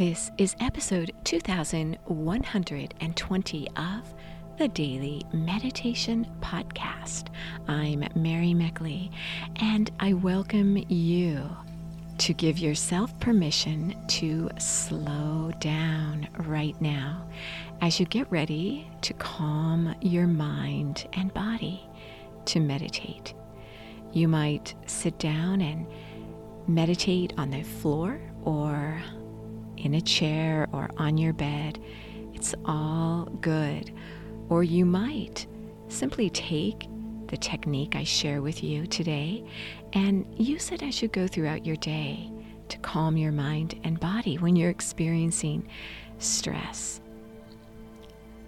This is episode 2120 of the Daily Meditation Podcast. I'm Mary Meckley, and I welcome you to give yourself permission to slow down right now as you get ready to calm your mind and body to meditate. You might sit down and meditate on the floor or in a chair or on your bed. It's all good. Or you might simply take the technique I share with you today and use it as you go throughout your day to calm your mind and body when you're experiencing stress.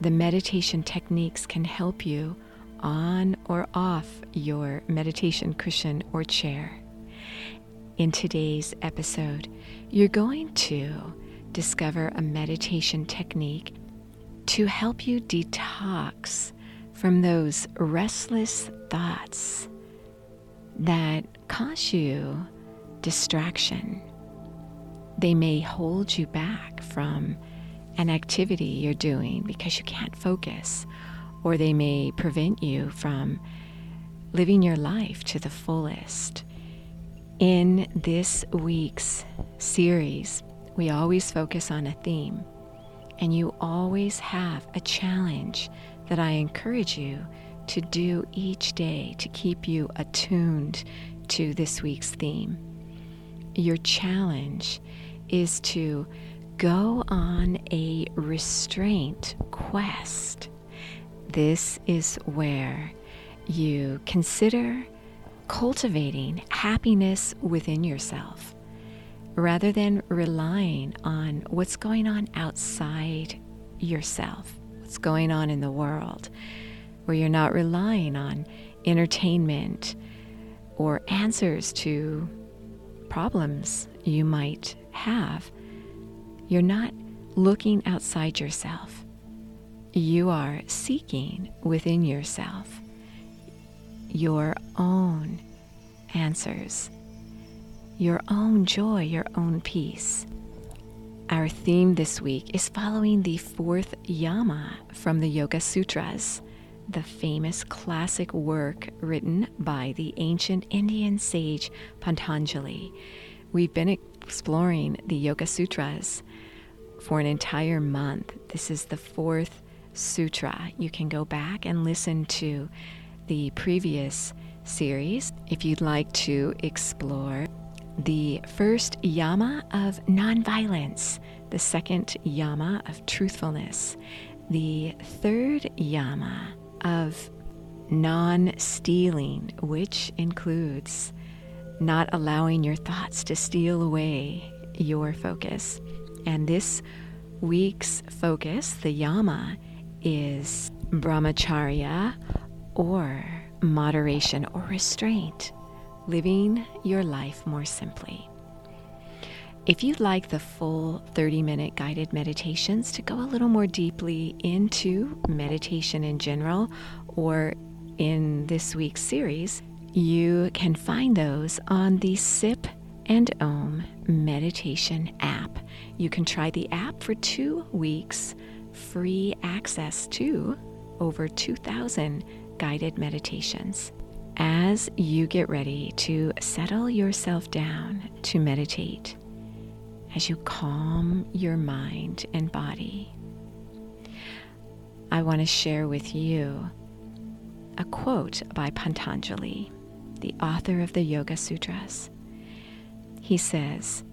The meditation techniques can help you on or off your meditation cushion or chair. In today's episode, you're going to discover a meditation technique to help you detox from those restless thoughts that cause you distraction. They may hold you back from an activity you're doing because you can't focus, or they may prevent you from living your life to the fullest. In this week's series, we always focus on a theme, and you always have a challenge that I encourage you to do each day to keep you attuned to this week's theme. Your challenge is to go on a restraint quest. This is where you consider cultivating happiness within yourself rather than relying on what's going on outside yourself what's going on in the world, where you're not relying on entertainment or answers to problems you might have. You're not looking outside yourself. You are seeking within yourself your own answers, your own joy, your own peace. Our theme this week is following the fourth yama from the Yoga Sutras, the famous classic work written by the ancient Indian sage Patanjali. We've been exploring the Yoga Sutras for an entire month. This is the fourth sutra. You can go back and listen to the previous series if you'd like to explore the first yama of nonviolence, the second yama of truthfulness, the third yama of non stealing, which includes not allowing your thoughts to steal away your focus. And this week's focus, the yama, is brahmacharya or moderation or restraint living your life more simply. If you'd like the full 30 minute guided meditations to go a little more deeply into meditation in general or in this week's series, you can find those on the SIP and OM meditation app. You can try the app for two weeks, free access to over 2,000 guided meditations as you get ready to settle yourself down to meditate, as you calm your mind and body, I want to share with you a quote by Patanjali, the author of the Yoga Sutras. He says,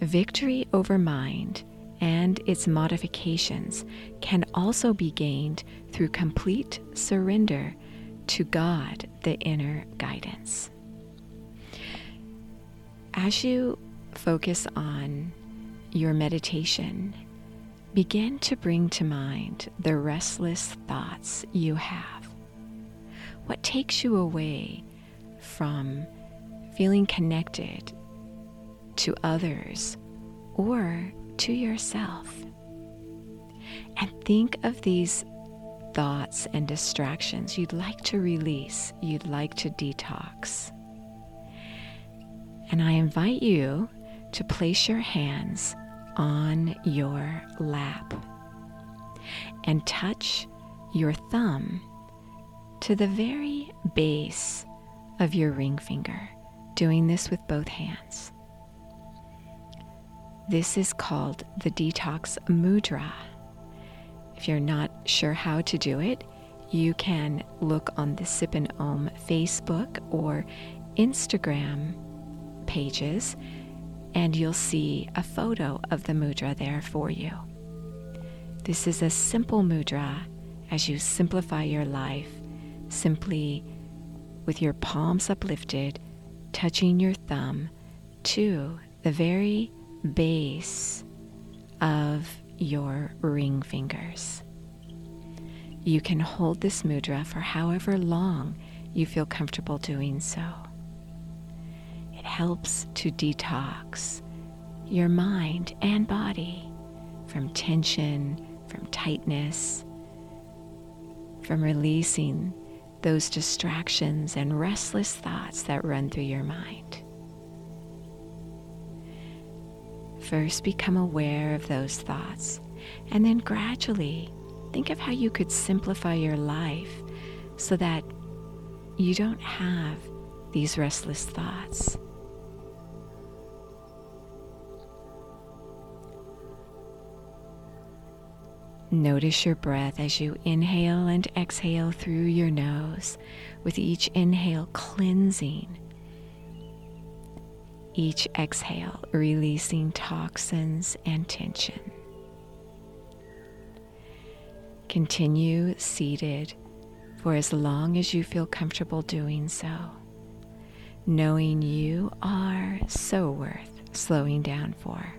Victory over mind and its modifications can also be gained through complete surrender to God, the inner guidance. As you focus on your meditation, begin to bring to mind the restless thoughts you have. What takes you away from feeling connected to others or to yourself? And think of these thoughts and distractions you'd like to release, you'd like to detox. And I invite you to place your hands on your lap and touch your thumb to the very base of your ring finger, doing this with both hands. This is called the detox mudra. If you're not sure how to do it, you can look on the Sip and Om Facebook or Instagram pages, and you'll see a photo of the mudra there for you. This is a simple mudra as you simplify your life, simply with your palms uplifted, touching your thumb to the very base of your ring fingers. You can hold this mudra for however long you feel comfortable doing so. It helps to detox your mind and body from tension, from tightness, from releasing those distractions and restless thoughts that run through your mind. First, become aware of those thoughts, and then gradually think of how you could simplify your life so that you don't have these restless thoughts. Notice your breath as you inhale and exhale through your nose, with each inhale cleansing, each exhale releasing toxins and tension. Continue seated for as long as you feel comfortable doing so, knowing you are so worth slowing down for.